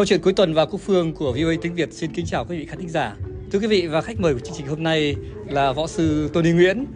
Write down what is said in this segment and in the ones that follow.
Câu chuyện cuối tuần và Quốc Phương của VOA tiếng Việt xin kính chào quý vị khán thính giả. Thưa quý vị và khách mời của chương trình hôm nay là võ sư Tony Nguyễn.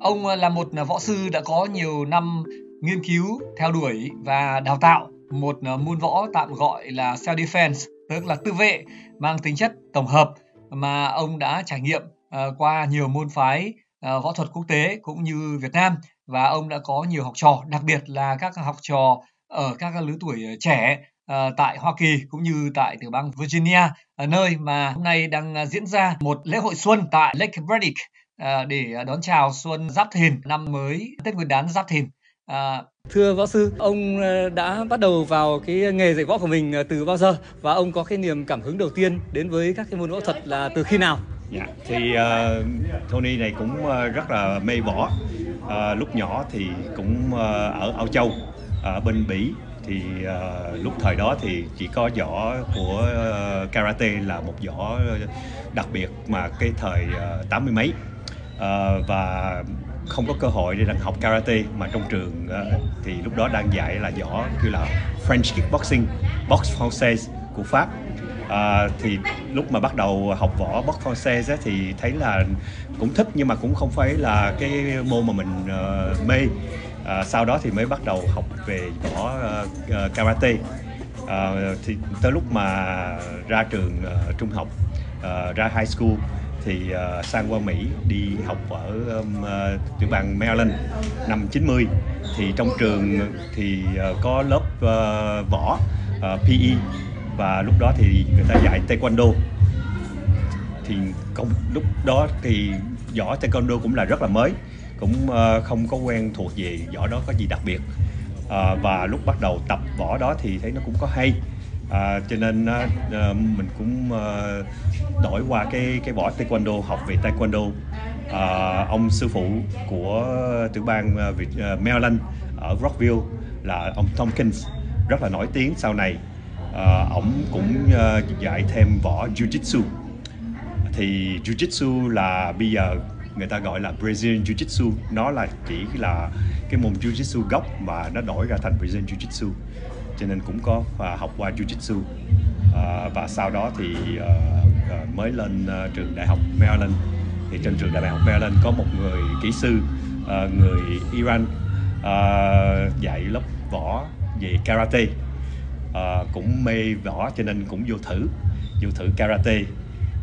Ông là một võ sư đã có nhiều năm nghiên cứu, theo đuổi và đào tạo một môn võ tạm gọi là self defense, tức là tự vệ mang tính chất tổng hợp mà ông đã trải nghiệm ờ, qua nhiều môn phái ờ, võ thuật quốc tế cũng như Việt Nam và ông đã có nhiều học trò, đặc biệt là các học trò ở các lứa tuổi ờ, trẻ uh, tại Hoa Kỳ cũng như tại tiểu bang Virginia, ở nơi mà hôm nay đang diễn ra một lễ hội xuân tại Lake Burdick uh, để đón chào xuân Giáp Thìn năm mới Tết Nguyên đán Giáp Thìn. À, thưa võ sư, ông đã bắt đầu vào cái nghề dạy võ của mình từ bao giờ và ông có cái niềm cảm hứng đầu tiên đến với các cái môn võ thuật là từ khi nào? Dạ, thì uh, Tony này cũng uh, rất là mê võ. Uh, lúc nhỏ thì cũng uh, ở Âu Châu, ở bên Bỉ thì uh, lúc thời đó thì chỉ có võ của uh, karate là một võ đặc biệt mà cái thời uh, tám mươi mấy. Uh, và không có cơ hội để đang học karate mà trong trường uh, thì lúc đó đang dạy là võ kêu là French kickboxing, box français của Pháp. À, thì lúc mà bắt đầu học võ box français thì thấy là cũng thích nhưng mà cũng không phải là cái môn mà mình uh, mê à, sau đó thì mới bắt đầu học về võ uh, karate. À, thì tới lúc mà ra trường uh, trung học uh, ra high school thì uh, sang qua Mỹ đi học ở um, uh, tiểu bang Maryland năm 90 thì trong trường thì uh, có lớp uh, võ uh, PE và lúc đó thì người ta dạy taekwondo. Thì công lúc đó thì võ taekwondo cũng là rất là mới cũng ờ, không có quen thuộc gì võ đó có gì đặc biệt. À, và lúc bắt đầu tập võ đó thì thấy nó cũng có hay. À, cho nên à, mình cũng à, đổi qua cái cái võ taekwondo học về taekwondo. À, ông sư phụ của tiểu bang uh, Maryland ở Rockville là ông Tompkins rất là nổi tiếng sau này. À, ổng cũng à, dạy thêm võ jiu-jitsu. Thì jiu-jitsu là bây giờ người ta gọi là Brazilian Jiu-Jitsu. Nó là chỉ là cái môn Jiu-Jitsu gốc mà nó đổi ra thành Brazilian Jiu-Jitsu. Cho nên cũng có và học qua Jiu-Jitsu. À, và sau đó thì uh, mới lên uh, trường đại học Maryland. Thì trên trường đại học Maryland có một người kỹ sư uh, người Iran uh, dạy lớp võ về karate. Uh, cũng mê võ cho nên cũng vô thử vô thử karate.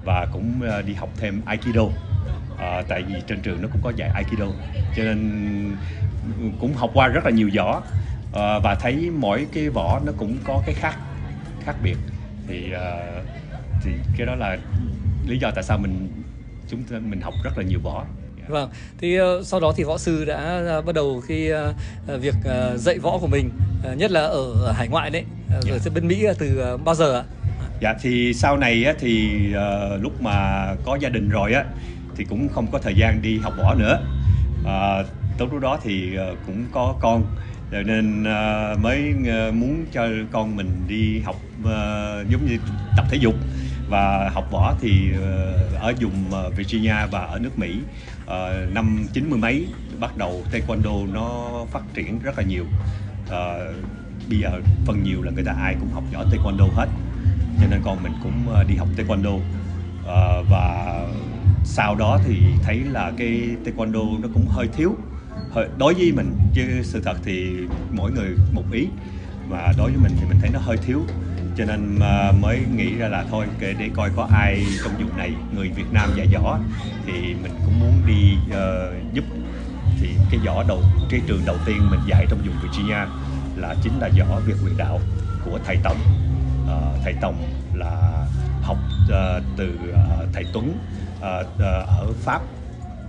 Và cũng uh, đi học thêm aikido uh, tại vì trên trường nó cũng có dạy aikido cho nên cũng học qua rất là nhiều võ uh, và thấy mỗi cái võ nó cũng có cái khác khác biệt thì uh, thì cái đó là lý do tại sao mình chúng ta mình học rất là nhiều võ Vâng, thì uh, sau đó thì võ sư đã uh, bắt đầu khi uh, việc uh, dạy võ của mình, uh, nhất là ở hải ngoại đấy, uh, yeah. ở bên Mỹ từ uh, bao giờ ạ? Dạ thì sau này á, thì uh, lúc mà có gia đình rồi á thì cũng không có thời gian đi học võ nữa. à, tối lúc đó thì ờ, cũng có con. Nên ờ, mới ờ, muốn cho con mình đi học giống như tập thể dục. Và học võ thì ở vùng Virginia và ở nước Mỹ năm chín mươi mấy bắt đầu taekwondo nó phát triển rất là nhiều. Bây giờ phần nhiều là người ta ai cũng học võ taekwondo hết. Cho nên con mình cũng đi học taekwondo. Và sau đó thì thấy là cái taekwondo nó cũng hơi thiếu. Hơi, đối với mình chứ sự thật thì mỗi người một ý. Và đối với mình thì mình thấy nó hơi thiếu. Cho nên à, mới nghĩ ra là thôi kể để coi có ai trong vùng này người Việt Nam dạy võ thì mình cũng muốn đi uh, giúp. Thì cái võ đầu cái trường đầu tiên mình dạy trong vùng Virginia là chính là võ Việt Quyền Đạo của thầy Tổng uh, ờ, thầy Tổng là học uh, từ uh, thầy Tuấn. Ờ, ờ, ở Pháp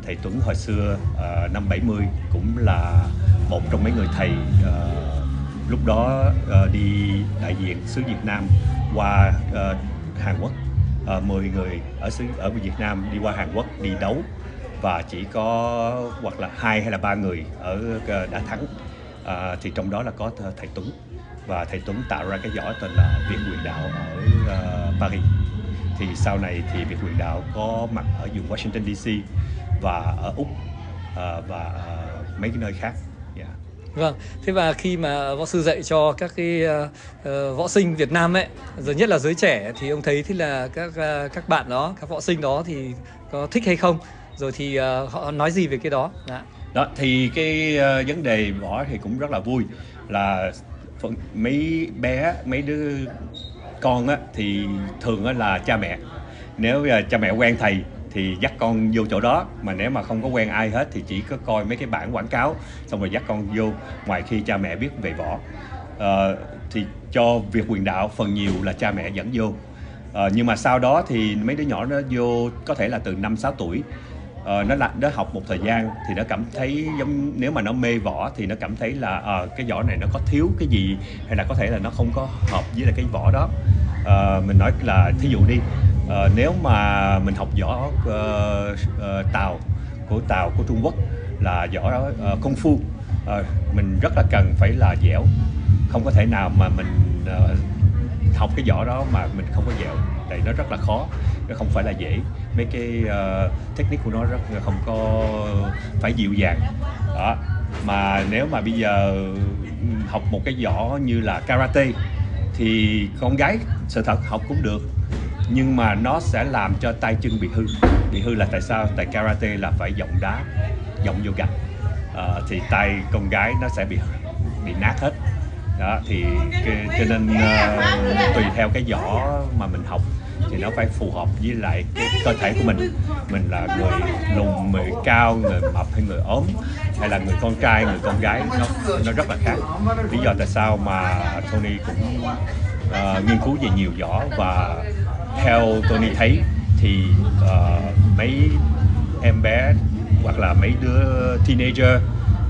thầy Tuấn hồi xưa uh, năm 70 cũng là một trong mấy người thầy uh, lúc đó uh, đi đại diện xứ Việt Nam qua uh, Hàn Quốc. Uh, 10 người ở xứ ở Việt Nam đi qua Hàn Quốc đi đấu và chỉ có hoặc là hai hay là ba người ở uh, đã thắng. Uh, thì trong đó là có thầy Tuấn và thầy Tuấn tạo ra cái võ tên là Viện Quyền Đạo ở uh, Paris thì sau này thì Việt Quyền Đạo có mặt ở vùng Washington DC và ở Úc uh, và mấy cái nơi khác. Yeah. Vâng, thế và khi mà võ sư dạy cho các cái uh, uh, võ sinh Việt Nam ấy, rồi nhất là giới trẻ thì ông thấy thì là các uh, các bạn đó, các võ sinh đó thì có thích hay không? Rồi thì uh, họ nói gì về cái đó? Đã. Đó thì cái uh, vấn đề võ thì cũng rất là vui là mấy bé mấy đứa con á thì thường á là cha mẹ. Nếu uh, cha mẹ quen thầy thì dắt con vô chỗ đó mà nếu mà không có quen ai hết thì chỉ có coi mấy cái bản quảng cáo xong rồi dắt con vô ngoài khi cha mẹ biết về võ. Uh, thì cho việc quyền đạo phần nhiều là cha mẹ dẫn vô. Uh, nhưng mà sau đó thì mấy đứa nhỏ nó vô có thể là từ năm sáu tuổi uh, nó là nó học một thời gian thì nó cảm thấy giống nếu mà nó mê võ thì nó cảm thấy là uh, cái võ này nó có thiếu cái gì hay là có thể là nó không có hợp với là cái võ đó. Uh, mình nói là thí dụ đi uh, nếu mà mình học võ uh, uh, tàu của tàu của trung quốc là võ đó uh, công phu uh, mình rất là cần phải là dẻo. Không có thể nào mà mình uh, học cái võ đó mà mình không có dẻo tại nó rất là khó nó không phải là dễ. Mấy cái uh, technique của nó rất không có phải dịu dàng. Đó. Mà nếu mà bây giờ học một cái võ như là karate thì con gái sự thật học cũng được nhưng mà nó sẽ làm cho tay chân bị hư. Bị hư là tại sao? Tại karate là phải giọng đá giọng vô gạch à, thì tay con gái nó sẽ bị bị nát hết. Đó thì cái, cho nên uh, tùy theo cái võ mà mình học thì nó phải phù hợp với lại cái cơ thể của mình. Mình là người lùn người cao người mập hay người ốm hay là người con trai người con gái nó nó rất là khác. Lý do tại sao mà Tony cũng uh, nghiên cứu về nhiều võ và theo Tony thấy thì uh, mấy em bé hoặc là mấy đứa teenager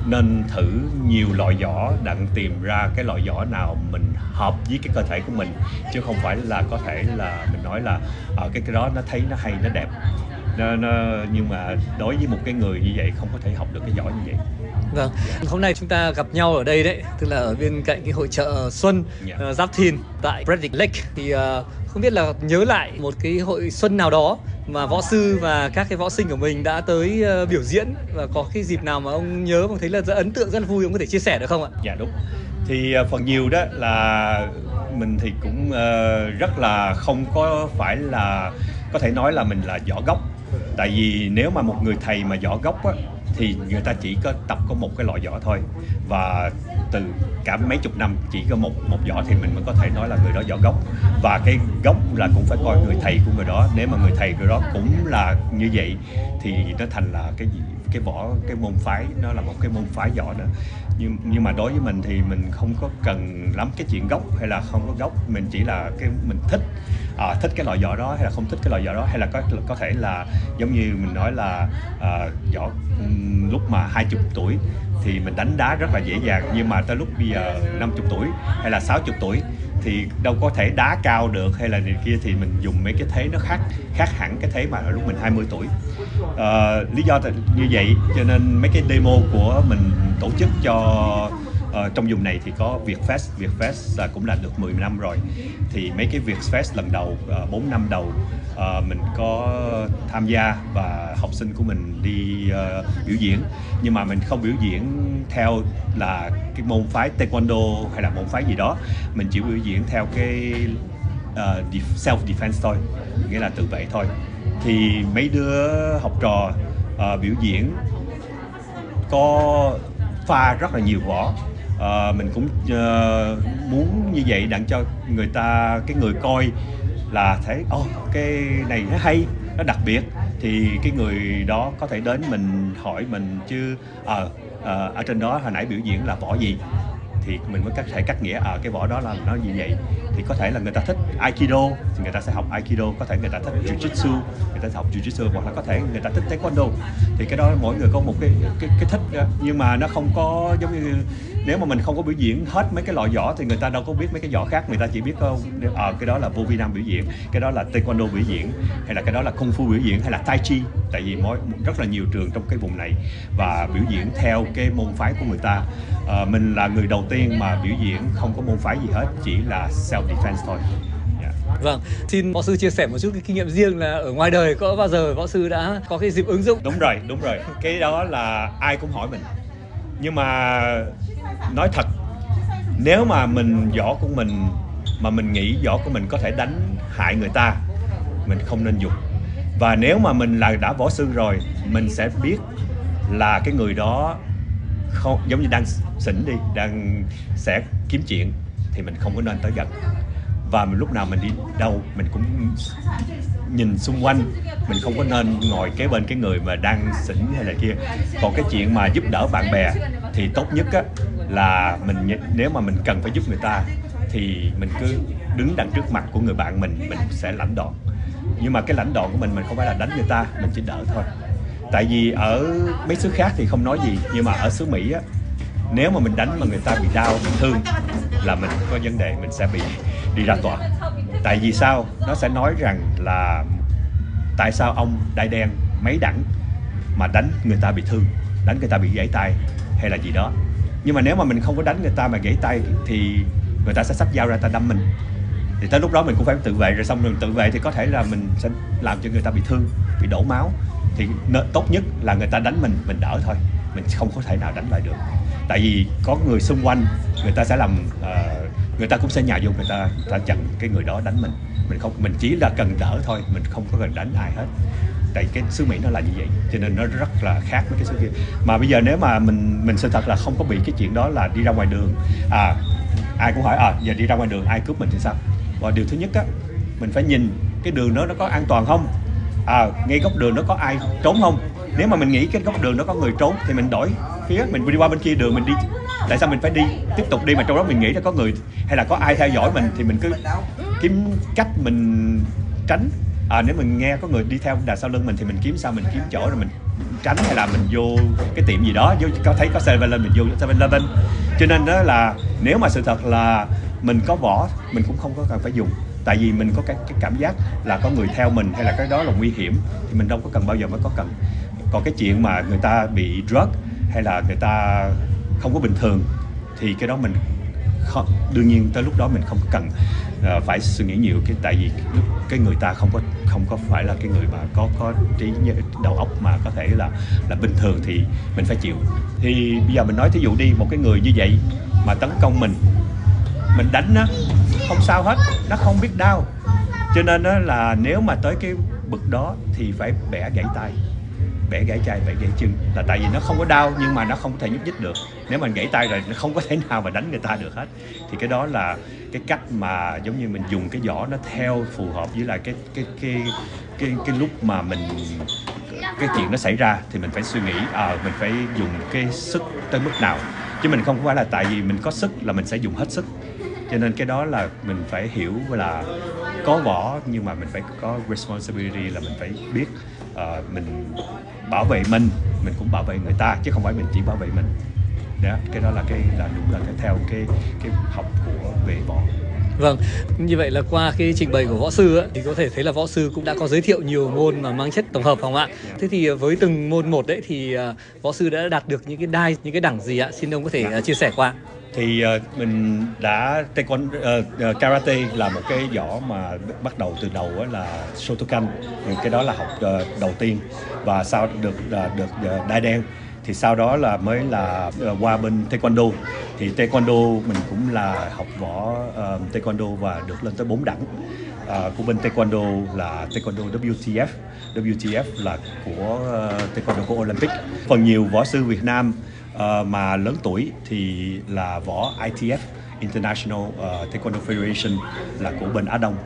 nên thử nhiều loại võ đặng tìm ra cái loại võ nào mình hợp với cái cơ thể của mình chứ không phải là có thể là mình nói là ở uh, cái cái đó nó thấy nó hay nó đẹp. Nó, nó nhưng mà đối với một cái người như vậy không có thể học được cái võ như vậy. Vâng, hôm nay chúng ta gặp nhau ở đây đấy, tức là ở bên cạnh cái hội chợ Xuân yeah. uh, Giáp Thìn tại Braddock Lake. Thì uh, không biết là nhớ lại một cái hội xuân nào đó mà võ sư và các cái võ sinh của mình đã tới uh, biểu diễn và có cái dịp nào mà ông nhớ mà thấy là rất ấn tượng rất là vui ông có thể chia sẻ được không ạ? Dạ đúng. Thì uh, phần nhiều đó là mình thì cũng uh, rất là không có phải là có thể nói là mình là võ gốc tại vì nếu mà một người thầy mà võ gốc á thì người ta chỉ có tập có một cái loại võ thôi. Và từ cả mấy chục năm chỉ có một một võ thì mình mới có thể nói là người đó võ gốc. Và cái gốc là cũng phải coi người thầy của người đó. Nếu mà người thầy người đó cũng là như vậy thì nó thành là cái gì? Cái võ cái môn phái nó là một cái môn phái võ nữa nhưng nhưng mà đối với mình thì mình không có cần lắm cái chuyện gốc hay là không có gốc. Mình chỉ là cái mình thích à, thích cái loại võ đó hay là không thích cái loại võ đó. Hay là có có thể là giống như mình nói là à, võ lúc mà 20 tuổi thì mình đánh đá rất là dễ dàng. Nhưng mà tới lúc bây giờ 50 tuổi hay là 60 tuổi thì đâu có thể đá cao được hay là này kia thì mình dùng mấy cái thế nó khác khác hẳn cái thế mà ở lúc mình 20 tuổi. À, lý do như vậy cho nên mấy cái demo của mình tổ chức cho uh, trong vùng này thì có Vietfest. Vietfest uh, cũng là được 10 năm rồi. Thì mấy cái Vietfest lần đầu ờ, uh, 4 năm đầu uh, mình có tham gia và học sinh của mình đi uh, biểu diễn. Nhưng mà mình không biểu diễn theo là cái môn phái taekwondo hay là môn phái gì đó. Mình chỉ biểu diễn theo cái uh, self defense thôi nghĩa là tự vệ thôi. Thì mấy đứa học trò uh, biểu diễn có pha rất là nhiều võ à, mình cũng uh, muốn như vậy đặng cho người ta cái người coi là thấy ô oh, cái này nó hay nó đặc biệt. Thì cái người đó có thể đến mình hỏi mình chứ ờ à, ở trên đó hồi nãy biểu diễn là võ gì? Thì mình mới có thể cắt nghĩa ở à, cái võ đó là nó như vậy? Thì có thể là người ta thích aikido thì người ta sẽ học aikido có thể người ta thích jiu-jitsu người ta học jiu-jitsu hoặc là có thể người ta thích taekwondo. Thì cái đó mỗi người có một cái cái, cái thích đó. nhưng mà nó không có giống như nếu mà mình không có biểu diễn hết mấy cái loại võ thì người ta đâu có biết mấy cái võ khác người ta chỉ biết ở à, ờ, cái đó là vô vi nam biểu diễn cái đó là taekwondo biểu diễn hay là cái đó là kung fu biểu diễn hay là tai chi. Tại vì mỗi rất là nhiều trường trong cái vùng này và biểu diễn theo cái môn phái của người ta. À, mình là người đầu tiên mà biểu diễn không có môn phái gì hết chỉ là self defense thôi dạ. Vâng, xin võ sư chia sẻ một chút cái kinh nghiệm riêng là ở ngoài đời có bao giờ võ sư đã có cái dịp ứng dụng? Đúng rồi, đúng rồi. Cái đó là ai cũng hỏi mình. Nhưng mà nói thật nếu mà mình võ của mình mà mình nghĩ võ của mình có thể đánh hại người ta mình không nên dùng và nếu mà mình là đã võ sư rồi mình sẽ biết là cái người đó không, giống như đang xỉn đi, đang sẽ kiếm chuyện, thì mình không có nên tới gần. Và mình lúc nào mình đi đâu, mình cũng nhìn xung quanh, mình không có nên ngồi kế bên cái người mà đang xỉn hay là kia. Còn cái chuyện mà giúp đỡ bạn bè thì tốt nhất á, là mình nếu mà mình cần phải giúp người ta, thì mình cứ đứng đằng trước mặt của người bạn mình mình sẽ lãnh đòn nhưng mà cái lãnh đòn của mình mình không phải là đánh người ta, mình chỉ đỡ thôi tại vì ở mấy xứ khác thì không nói gì, nhưng mà ở xứ mỹ á, nếu mà mình đánh mà người ta bị đau, bị thương là mình có vấn đề, mình sẽ bị đi ra tòa. Tại vì sao? Nó sẽ nói rằng là tại sao ông đai đen mấy đẳng mà đánh người ta bị thương, đánh người ta bị gãy tay hay là gì đó. Nhưng mà nếu mà mình không có đánh người ta mà gãy tay thì người ta sẽ sách dao ra ta đâm mình. Thì tới lúc đó mình cũng phải tự vệ, rồi xong rồi tự vệ thì có thể là mình sẽ làm cho người ta bị thương, bị đổ máu thì tốt nhất là người ta đánh mình mình đỡ thôi. Mình không có thể nào đánh lại được. Tại vì có người xung quanh người ta sẽ làm uh, người ta cũng sẽ nhào vô người ta người ta chặn cái người đó đánh mình. Mình không mình chỉ là cần đỡ thôi mình không có cần đánh ai hết. Tại cái xứ Mỹ nó là như vậy cho nên nó rất là khác với cái xứ kia. Mà bây giờ nếu mà mình mình sự thật là không có bị cái chuyện đó là đi ra ngoài đường à ai cũng hỏi à giờ đi ra ngoài đường ai cướp mình thì sao? Và điều thứ nhất á mình phải nhìn cái đường đó nó có an toàn không? À ngay góc đường nó có ai trốn không? Nếu mà mình nghĩ cái góc đường nó có người trốn thì mình đổi phía mình đi qua bên kia đường mình đi. Tại sao mình phải đi tiếp tục đi mà trong đó mình nghĩ là có người? Hay là có ai theo dõi mình thì mình cứ kiếm cách mình tránh? À, nếu mình nghe có người đi theo đà sau lưng mình thì mình kiếm sao mình kiếm chỗ rồi mình tránh hay là mình vô cái tiệm gì đó vô có thấy có 7-Eleven mình vô 7-Eleven cho nên đó là nếu mà sự thật là mình có vỏ mình cũng không có cần phải dùng tại vì mình có cái, cái cảm giác là có người theo mình hay là cái đó là nguy hiểm thì mình đâu có cần bao giờ mới có cần. Còn cái chuyện mà người ta bị drug hay là người ta không có bình thường thì cái đó mình không, đương nhiên tới lúc đó mình không cần uh, phải suy nghĩ nhiều cái tại vì cái người ta không có không có phải là cái người mà có có trí đầu óc mà có thể là là bình thường thì mình phải chịu. Thì bây giờ mình nói thí dụ đi một cái người như vậy mà tấn công mình mình đánh á không sao hết, nó không biết đau. Cho nên là nếu mà tới cái bực đó thì phải bẻ gãy tay. Bẻ gãy tay, bẻ gãy chân. Là tại vì nó không có đau, nhưng mà nó không có thể nhúc nhích được. Nếu mình gãy tay rồi, nó không có thể nào mà đánh người ta được hết. Thì cái đó là cái cách mà giống như mình dùng cái vỏ nó theo phù hợp với lại cái cái cái cái cái lúc mà mình, cái chuyện nó xảy ra thì mình phải suy nghĩ à mình phải dùng cái sức tới mức nào. Chứ mình không phải là tại vì mình có sức là mình sẽ dùng hết sức cho nên cái đó là mình phải hiểu là có vỏ nhưng mà mình phải có responsibility là mình phải biết uh, mình bảo vệ mình mình cũng bảo vệ người ta chứ không phải mình chỉ bảo vệ mình. Đó cái đó là cái là đúng là cái theo cái cái học của về võ. Vâng, như vậy là qua cái trình bày của võ sư ấy, thì có thể thấy là võ sư cũng đã có giới thiệu nhiều môn mà mang chất tổng hợp không ạ? Thế thì với từng môn một đấy thì uh, võ sư đã đạt được những cái đai, những cái đẳng gì ạ? Xin ông có thể uh, chia sẻ qua thì uh, mình đã taekwondo uh, karate là một cái võ mà bắt đầu từ đầu là Shotokan. Cái đó là học uh, đầu tiên và sau được uh, được uh, đai đen thì sau đó là mới là uh, qua bên taekwondo. Thì taekwondo mình cũng là học võ uh, taekwondo và được lên tới 4 đẳng. Uh, của bên taekwondo là taekwondo WTF WTF là của uh, taekwondo của Olympic. Phần nhiều võ sư Việt Nam uh, mà lớn tuổi thì là võ ITF International uh, Taekwondo Federation là của bên Á Đông.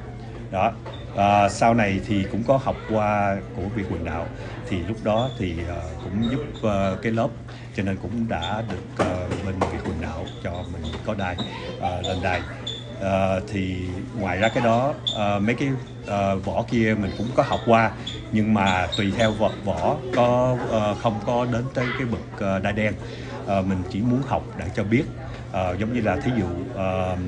Đó. Uh, sau này thì cũng có học qua của việc quần đảo thì lúc đó thì uh, cũng giúp uh, cái lớp cho nên cũng đã được uh, bên việc quần đảo cho mình có đài uh, lên đài. Uh, thì ngoài ra cái đó uh, mấy cái uh, võ kia mình cũng có học qua nhưng mà tùy theo võ, võ có uh, không có đến tới cái bậc uh, đa đen uh, mình chỉ muốn học để cho biết. Uh, giống như là thí dụ uh,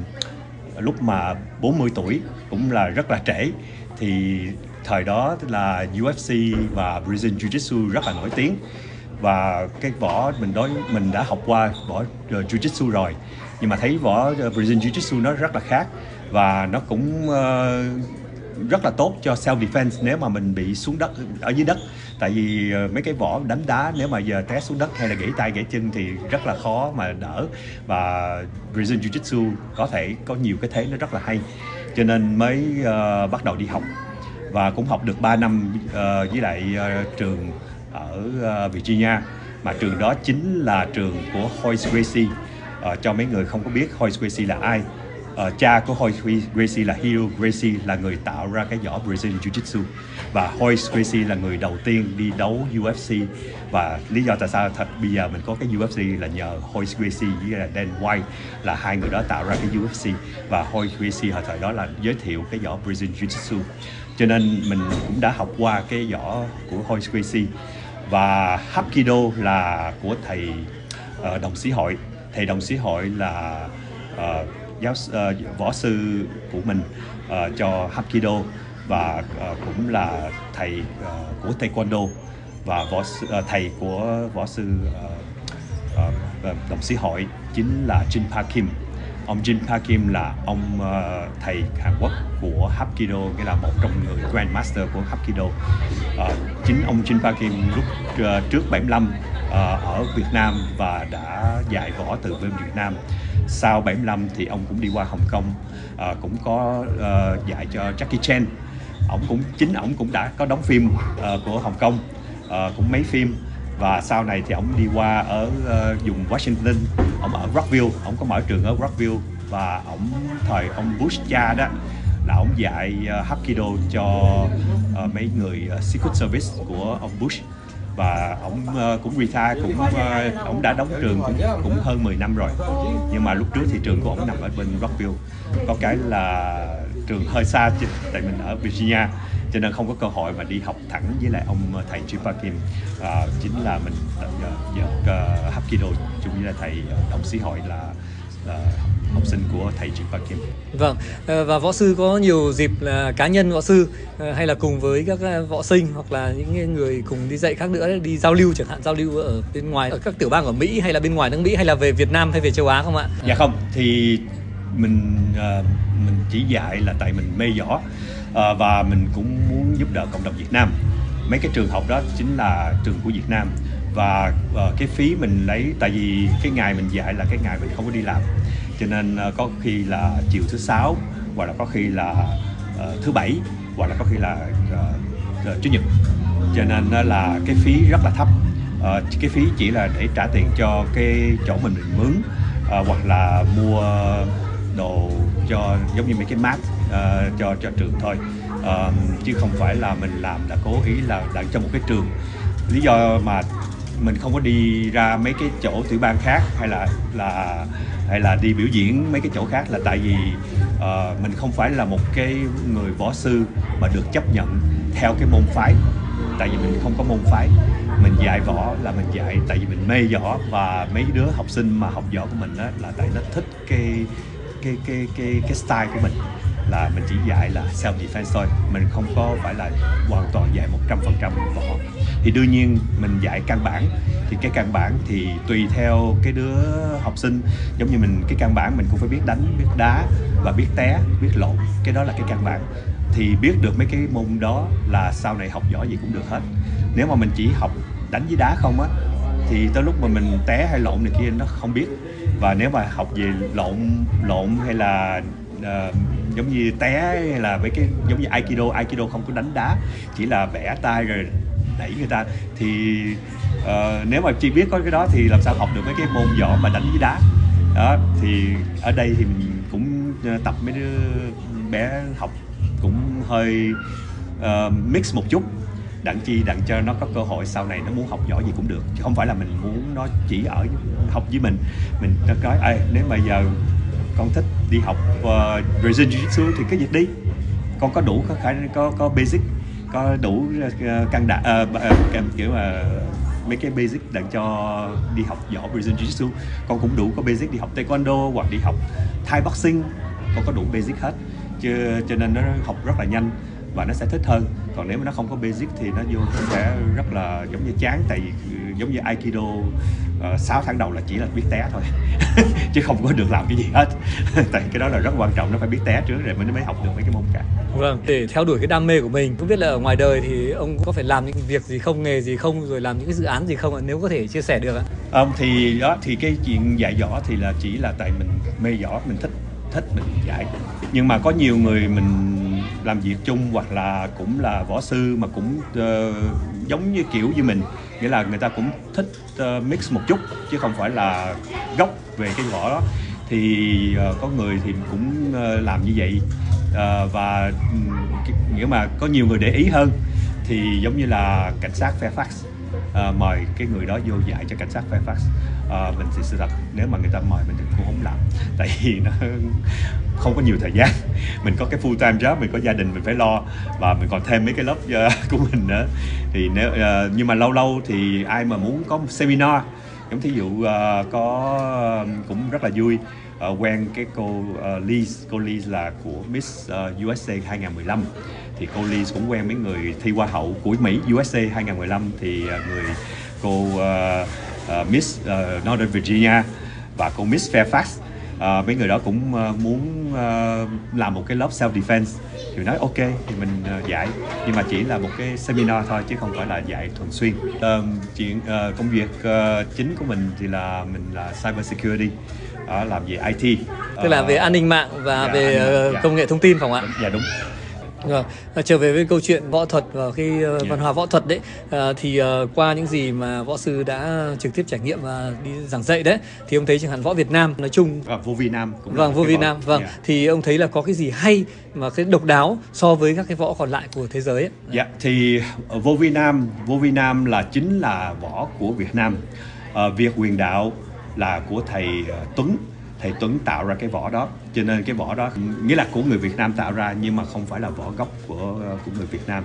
lúc mà 40 tuổi cũng là rất là trễ thì thời đó là UFC và Brazilian Jiu-Jitsu rất là nổi tiếng. Và cái võ mình đối mình đã học qua võ Jiu-Jitsu rồi. Nhưng mà thấy võ Brazilian Jiu-Jitsu nó rất là khác và nó cũng uh, rất là tốt cho self defense nếu mà mình bị xuống đất ở dưới đất. Tại vì ờ, mấy cái vỏ đánh đá nếu mà giờ té xuống đất hay là gãy tay gãy chân thì rất là khó mà đỡ. Và Brazilian Jiu Jitsu có thể có nhiều cái thế nó rất là hay. Cho nên mới uh, bắt đầu đi học. Và cũng học được 3 năm uh, với lại uh, trường ở uh, Virginia. Mà trường đó chính là trường của Hoyce Gracie. Uh, cho mấy người không có biết Hoyce Gracie là ai uh, cha của Hoyce Gracie là Hiro Gracie là người tạo ra cái võ Brazilian Jiu-Jitsu. Và Hoyce Gracie là người đầu tiên đi đấu UFC và lý do tại sao thật bây giờ mình có cái UFC là nhờ Hoyce Gracie với là Dan White là hai người đó tạo ra cái UFC và Hoyce Gracie hồi thời đó là giới thiệu cái võ Brazilian Jiu-Jitsu. Cho nên mình cũng đã học qua cái võ của Hoyce Gracie. Và Hapkido là của thầy uh, đồng sĩ hội. Thầy đồng sĩ hội là uh, giáo uh, võ sư của mình uh, cho Hapkido và uh, cũng là thầy uh, của Taekwondo và võ uh, thầy của võ sư uh, uh, đồng sĩ hội chính là Jin Park Kim ông Jin Park Kim là ông uh, thầy Hàn Quốc của Hapkido nghĩa là một trong người Grandmaster của Hapkido. Uh, chính ông Jin Park Kim lúc uh, trước 75 uh, ở Việt Nam và đã dạy võ từ bên Việt Nam. Sau 75 thì ông cũng đi qua Hồng Kông uh, cũng có uh, dạy cho Jackie Chan. Ông cũng chính ông cũng đã có đóng phim uh, của Hồng Kông uh, cũng mấy phim và sau này thì ông đi qua ở uh, vùng Washington ông ở Rockville ông có mở trường ở Rockville. Và ông thời ông Bush cha đó là ông dạy uh, Hapkido cho uh, mấy người uh, Secret Service của ông Bush. Và ông uh, cũng retire cũng uh, ông đã đóng trường cũng, cũng hơn 10 năm rồi. Nhưng mà lúc trước thì trường của ông nằm ở bên Rockville. Có cái là trường hơi xa tại mình ở Virginia cho nên không có cơ hội mà đi học thẳng với lại ông thầy Jim Kim à, chính là mình uh, Hapkido chung với là thầy đồng sĩ hội là uh, học sinh của thầy Jim Kim. Vâng, và võ sư có nhiều dịp là cá nhân võ sư hay là cùng với các võ sinh hoặc là những người cùng đi dạy khác nữa đi giao lưu chẳng hạn giao lưu ở bên ngoài ở các tiểu bang ở Mỹ hay là bên ngoài nước Mỹ hay là về Việt Nam hay về châu Á không ạ? Dạ không, thì mình mình chỉ dạy là tại mình mê võ à, và mình cũng muốn giúp đỡ cộng đồng Việt Nam. Mấy cái trường học đó chính là trường của Việt Nam. Và uh, cái phí mình lấy tại vì cái ngày mình dạy là cái ngày mình không có đi làm. Cho nên uh, có khi là chiều thứ sáu hoặc là có khi là uh, thứ bảy hoặc là có khi là uh, uh, chủ nhật. Cho nên uh, là cái phí rất là thấp. Uh, cái phí chỉ là để trả tiền cho cái chỗ mình mình mướn uh, hoặc là mua đồ cho giống như mấy cái mát uh, ờ, cho cho trường thôi. Uh, chứ không phải là mình làm là cố ý là đặt cho một cái trường. Lý do mà mình không có đi ra mấy cái chỗ tiểu bang khác hay là là hay là đi biểu diễn mấy cái chỗ khác là tại vì uh, mình không phải là một cái người võ sư mà được chấp nhận theo cái môn phái. Tại vì mình không có môn phái. Mình dạy võ là mình dạy tại vì mình mê võ và mấy đứa học sinh mà học võ của mình đó là tại nó thích cái cái cái cái cái style của mình là mình chỉ dạy là self defense thôi. Mình không có phải là hoàn toàn dạy 100% võ thì đương nhiên mình dạy căn bản. Thì cái căn bản thì tùy theo cái đứa học sinh. Giống như mình, cái căn bản mình cũng phải biết đánh, biết đá và biết té, biết lộn. Cái đó là cái căn bản. Thì biết được mấy cái môn đó là sau này học võ gì cũng được hết. Nếu mà mình chỉ học đánh với đá không á, thì tới lúc mà mình té hay lộn này kia nó không biết và nếu mà học về lộn lộn hay là uh, giống như té hay là mấy cái giống như aikido aikido không có đánh đá chỉ là bẻ tay rồi đẩy người ta thì uh, nếu mà chỉ biết có cái đó thì làm sao học được mấy cái môn võ mà đánh với đá? Đó thì ở đây thì mình cũng ờ, tập mấy đứa bé học cũng hơi uh, mix một chút đặng chi đặng cho nó có cơ hội sau này nó muốn học giỏi gì cũng được. Chứ không phải là mình muốn nó chỉ ở học với mình. Mình nó nói ê nếu mà giờ con thích đi học uh, Brazilian Jiu-Jitsu thì cái việc đi. Con có đủ có khả có có basic có đủ ờ, uh, căn đạn uh, uh, kiểu mà mấy cái basic đặng cho đi học võ Brazilian Jiu-Jitsu con cũng đủ có basic đi học Taekwondo hoặc đi học Thai boxing con có đủ basic hết. Chứ cho nên nó học rất là nhanh và nó sẽ thích hơn. Còn nếu mà nó không có basic thì nó vô nó sẽ rất là giống như chán tại vì giống như aikido uh, 6 tháng đầu là chỉ là biết té thôi chứ không có được làm cái gì hết. Tại cái đó là rất quan trọng nó phải biết té trước rồi mới mới học được mấy cái môn cả Vâng, để theo đuổi cái đam mê của mình Không biết là ở ngoài đời thì ông có phải làm những việc gì không, nghề gì không Rồi làm những cái dự án gì không ạ, nếu có thể chia sẻ được ạ. Um, Thì đó, thì cái chuyện dạy võ thì là chỉ là tại mình mê võ, mình thích thích mình dạy. Nhưng mà có nhiều người mình làm việc chung hoặc là cũng là võ sư mà cũng uh, giống như kiểu như mình. Nghĩa là người ta cũng thích uh, mix một chút chứ không phải là gốc về cái võ đó. Thì uh, có người thì cũng uh, làm như vậy. Uh, và nghĩa mà có nhiều người để ý hơn thì giống như là cảnh sát Fairfax. Uh, mời cái người đó vô dạy cho cảnh sát Fairfax. Uh, mình thì sự thật nếu mà người ta mời mình thì cũng không làm. Tại vì nó không có nhiều thời gian. Mình có cái full time job mình có gia đình mình phải lo. Và mình còn thêm mấy cái lớp uh, của mình nữa. Thì nếu uh, nhưng mà lâu lâu thì ai mà muốn có một seminar giống thí dụ uh, có uh, cũng rất là vui. Uh, quen cái cô uh, Liz cô Liz là của Miss uh, USA 2015 thì cô Liz cũng quen mấy người thi hoa hậu của Mỹ USA 2015 thì uh, người cô uh, uh, Miss uh, Northern Virginia và cô Miss Fairfax uh, mấy người đó cũng uh, muốn uh, làm một cái lớp self defense thì nói ok thì mình uh, dạy. Nhưng mà chỉ là một cái seminar thôi chứ không phải là dạy thường xuyên. Uh, chuyện uh, công việc uh, chính của mình thì là mình là cyber security uh, làm về IT Tức là về an ninh mạng và dạ, về mạng, dạ. công nghệ thông tin không ạ? dạ đúng Vâng, à, trở về với câu chuyện võ thuật và cái uh, Yeah. văn hóa võ thuật đấy à, thì uh, qua những gì mà võ sư đã trực tiếp trải nghiệm và đi giảng dạy đấy thì ông thấy chẳng hạn võ Việt Nam nói chung và vô vi nam cũng vâng vô Việt Nam vâng dạ. thì ông thấy là có cái gì hay mà cái độc đáo so với các cái võ còn lại của thế giới ấy. Dạ thì ở vô vi nam vô vi nam là chính là võ của Việt Nam Ờ, Việt quyền đạo là của thầy ờ, Tuấn thầy Tuấn tạo ra cái võ đó. Cho nên cái võ đó nghĩa là của người Việt Nam tạo ra nhưng mà không phải là võ gốc của của người Việt Nam.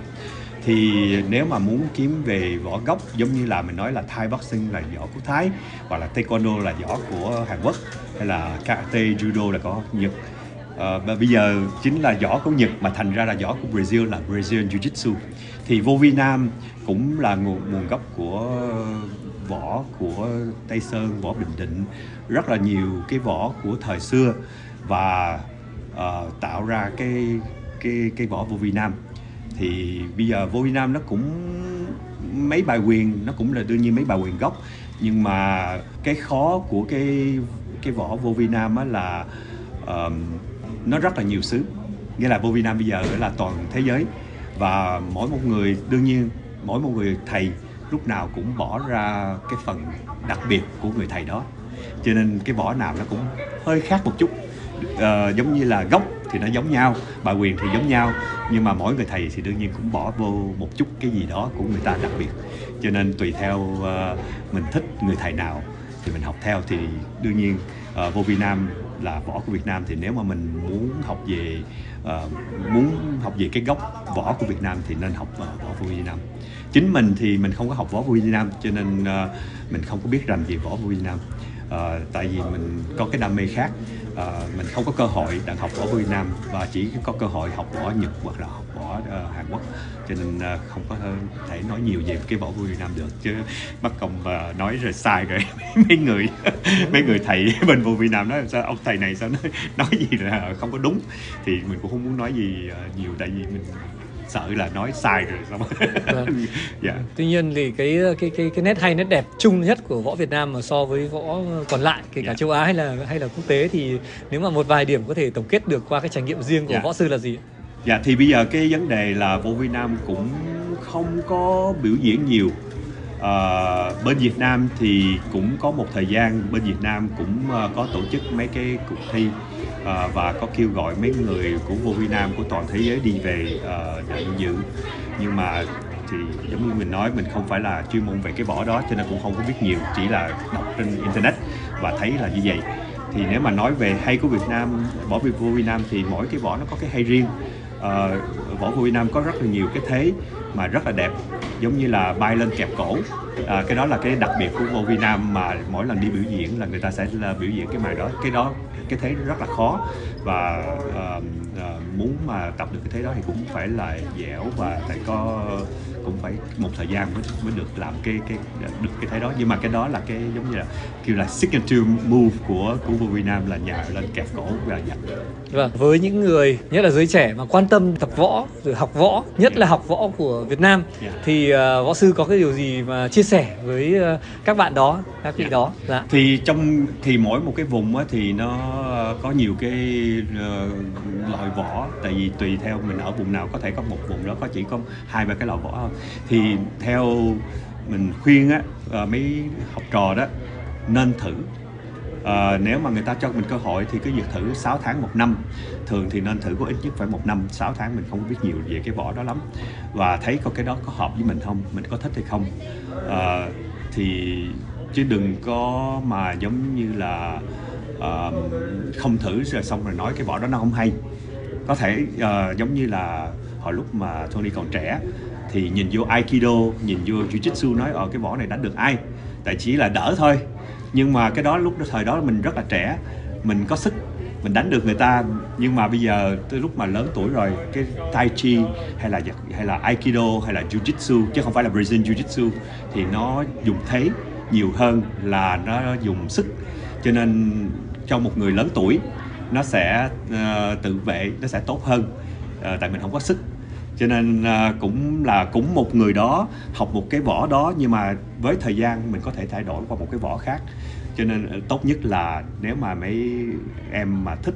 Thì nếu mà muốn kiếm về võ gốc giống như là mình nói là Thai boxing là võ của Thái hoặc là Taekwondo là võ của Hàn Quốc hay là Karate Judo là có Nhật. Ờ, và bây giờ chính là võ của Nhật mà thành ra là võ của Brazil là Brazilian Jiu-Jitsu thì vô vi nam cũng là nguồn, nguồn gốc của võ của Tây Sơn võ Bình Định rất là nhiều cái võ của thời xưa và uh, tạo ra cái cái cái võ vô vi nam. Thì bây giờ vô vi nam nó cũng mấy bài quyền nó cũng là đương nhiên mấy bài quyền gốc. Nhưng mà cái khó của cái cái võ vô vi nam á là uh, nó rất là nhiều xứ. Nghĩa là vô vi nam bây giờ là toàn thế giới. Và mỗi một người đương nhiên mỗi một người thầy lúc nào cũng bỏ ra cái phần đặc biệt của người thầy đó. Cho nên cái vỏ nào nó cũng hơi khác một chút. Ờ, giống như là gốc thì nó giống nhau bài quyền thì giống nhau nhưng mà mỗi người thầy thì đương nhiên cũng bỏ vô một chút cái gì đó của người ta đặc biệt. Cho nên tùy theo uh, mình thích người thầy nào thì mình học theo thì đương nhiên uh, vô Vi Nam là võ của Việt Nam thì nếu mà mình muốn học về uh, muốn học về cái gốc võ của Việt Nam thì nên học uh, võ của Việt Nam. Chính mình thì mình không có học võ của Việt Nam cho nên uh, mình không có biết rành về võ của Việt Nam. Ờ, tại vì mình có cái đam mê khác. Ờ, mình không có cơ hội đang học ở Việt Nam và chỉ có cơ hội học ở Nhật hoặc là học ở uh, Hàn Quốc. Cho nên uh, không có thể nói nhiều về cái võ Việt Nam được chứ bắt công uh, nói rồi sai rồi mấy người mấy người thầy bên vô Việt Nam nói sao ông thầy này sao nói, nói gì là không có đúng? Thì mình cũng không muốn nói gì uh, nhiều tại vì mình sợ là nói sai rồi xong Vâng. dạ Tuy nhiên thì cái cái cái cái nét hay nét đẹp chung nhất của võ Việt Nam mà so với võ còn lại kể cả Dạ. châu Á hay là hay là quốc tế thì nếu mà một vài điểm có thể tổng kết được qua cái trải nghiệm riêng của Dạ. võ sư là gì? Dạ thì bây giờ cái vấn đề là vô Việt Nam cũng không có biểu diễn nhiều Ờ, bên Việt Nam thì cũng có một thời gian bên Việt Nam cũng ờ, có tổ chức mấy cái cuộc thi ờ, và có kêu gọi mấy người của vô Việt Nam của toàn thế giới đi về ờ, để dự nhưng mà thì giống như mình nói mình không phải là chuyên môn về cái võ đó cho nên cũng không có biết nhiều chỉ là đọc trên internet và thấy là như vậy. Thì nếu mà nói về hay của Việt Nam võ Việt vô Việt Nam thì mỗi cái võ nó có cái hay riêng. Ờ, uh, võ Vô Việt Nam có rất là nhiều cái thế mà rất là đẹp giống như là bay lên kẹp cổ à, cái đó là cái đặc biệt của vô Nam mà mỗi lần đi biểu diễn là người ta sẽ là biểu diễn cái màn đó. Cái đó cái thế rất là khó và à, à, muốn mà tập được cái thế đó thì cũng phải là dẻo và phải có cũng phải một thời gian mới mới được làm cái cái được cái thế đó nhưng mà cái đó là cái giống như là kêu là signature move của của vô Việt Nam là nhảy lên kẹp cổ và nhặt Vâng, với những người nhất là giới trẻ mà quan tâm tập võ rồi học võ, nhất yeah. là học võ của Việt Nam yeah. thì uh, võ sư có cái điều gì mà chia sẻ với uh, các bạn đó, các vị yeah. đó? Dạ. Thì trong thì mỗi một cái vùng á, thì nó có nhiều cái uh, loại võ tại vì tùy theo mình ở vùng nào có thể có một vùng đó có chỉ có hai ba cái loại võ thôi. Thì theo mình khuyên á à, mấy học trò đó nên thử. À, nếu mà người ta cho mình cơ hội thì cứ việc thử 6 tháng một năm. Thường thì nên thử có ít nhất phải một năm 6 tháng mình không biết nhiều về cái vỏ đó lắm. Và thấy có cái đó có hợp với mình không mình có thích hay không. À, thì chứ đừng có mà giống như là uh, không thử rồi xong rồi nói cái vỏ đó nó không hay. Có thể uh, giống như là hồi lúc mà Tony còn trẻ thì nhìn vô Aikido nhìn vô Jiu-Jitsu nói ở cái võ này đánh được ai? Tại chỉ là đỡ thôi. Nhưng mà cái đó lúc thời đó mình rất là trẻ mình có sức mình đánh được người ta. Nhưng mà bây giờ tới lúc mà lớn tuổi rồi cái tai chi hay là hay là aikido hay là jiu-jitsu chứ không phải là brazilian jiu-jitsu thì nó dùng thế nhiều hơn là nó dùng sức. Cho nên cho một người lớn tuổi nó sẽ uh, tự vệ nó sẽ tốt hơn. Uh, tại mình không có sức cho nên uh, cũng là cũng một người đó học một cái võ đó nhưng mà với thời gian mình có thể thay đổi qua một cái võ khác. Cho nên uh, tốt nhất là nếu mà mấy em mà thích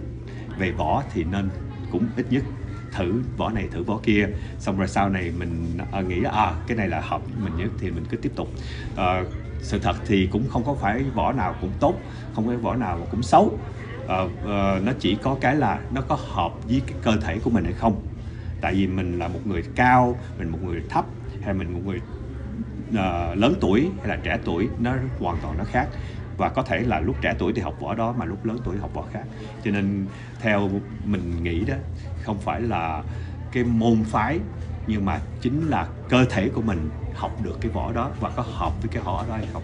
về võ thì nên cũng ít nhất thử võ này thử võ kia. Xong rồi sau này mình uh, nghĩ à cái này là hợp mình nhất thì mình cứ tiếp tục. Uh, sự thật thì cũng không có phải võ nào cũng tốt không có võ nào cũng xấu. Uh, uh, nó chỉ có cái là nó có hợp với cái cơ thể của mình hay không tại vì mình là một người cao mình một người thấp hay mình một người uh, lớn tuổi hay là trẻ tuổi nó hoàn toàn nó khác và có thể là lúc trẻ tuổi thì học võ đó mà lúc lớn tuổi học võ khác cho nên theo mình nghĩ đó không phải là cái môn phái nhưng mà chính là cơ thể của mình học được cái võ đó và có hợp với cái võ đó hay không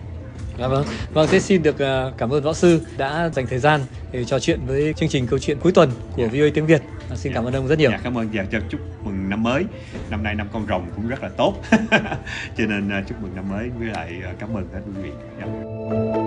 Dạ vâng. Vâng, thế xin được ờ, cảm ơn võ sư đã dành thời gian để trò chuyện với chương trình câu chuyện cuối tuần của yeah. Dạ. VOA tiếng Việt. À, xin yeah. cảm ơn ông rất nhiều. Dạ, cảm ơn và cho chúc mừng năm mới. Năm nay năm con rồng cũng rất là tốt. Cho nên uh, chúc mừng năm mới với lại uh, cảm ơn các quý vị. Yeah.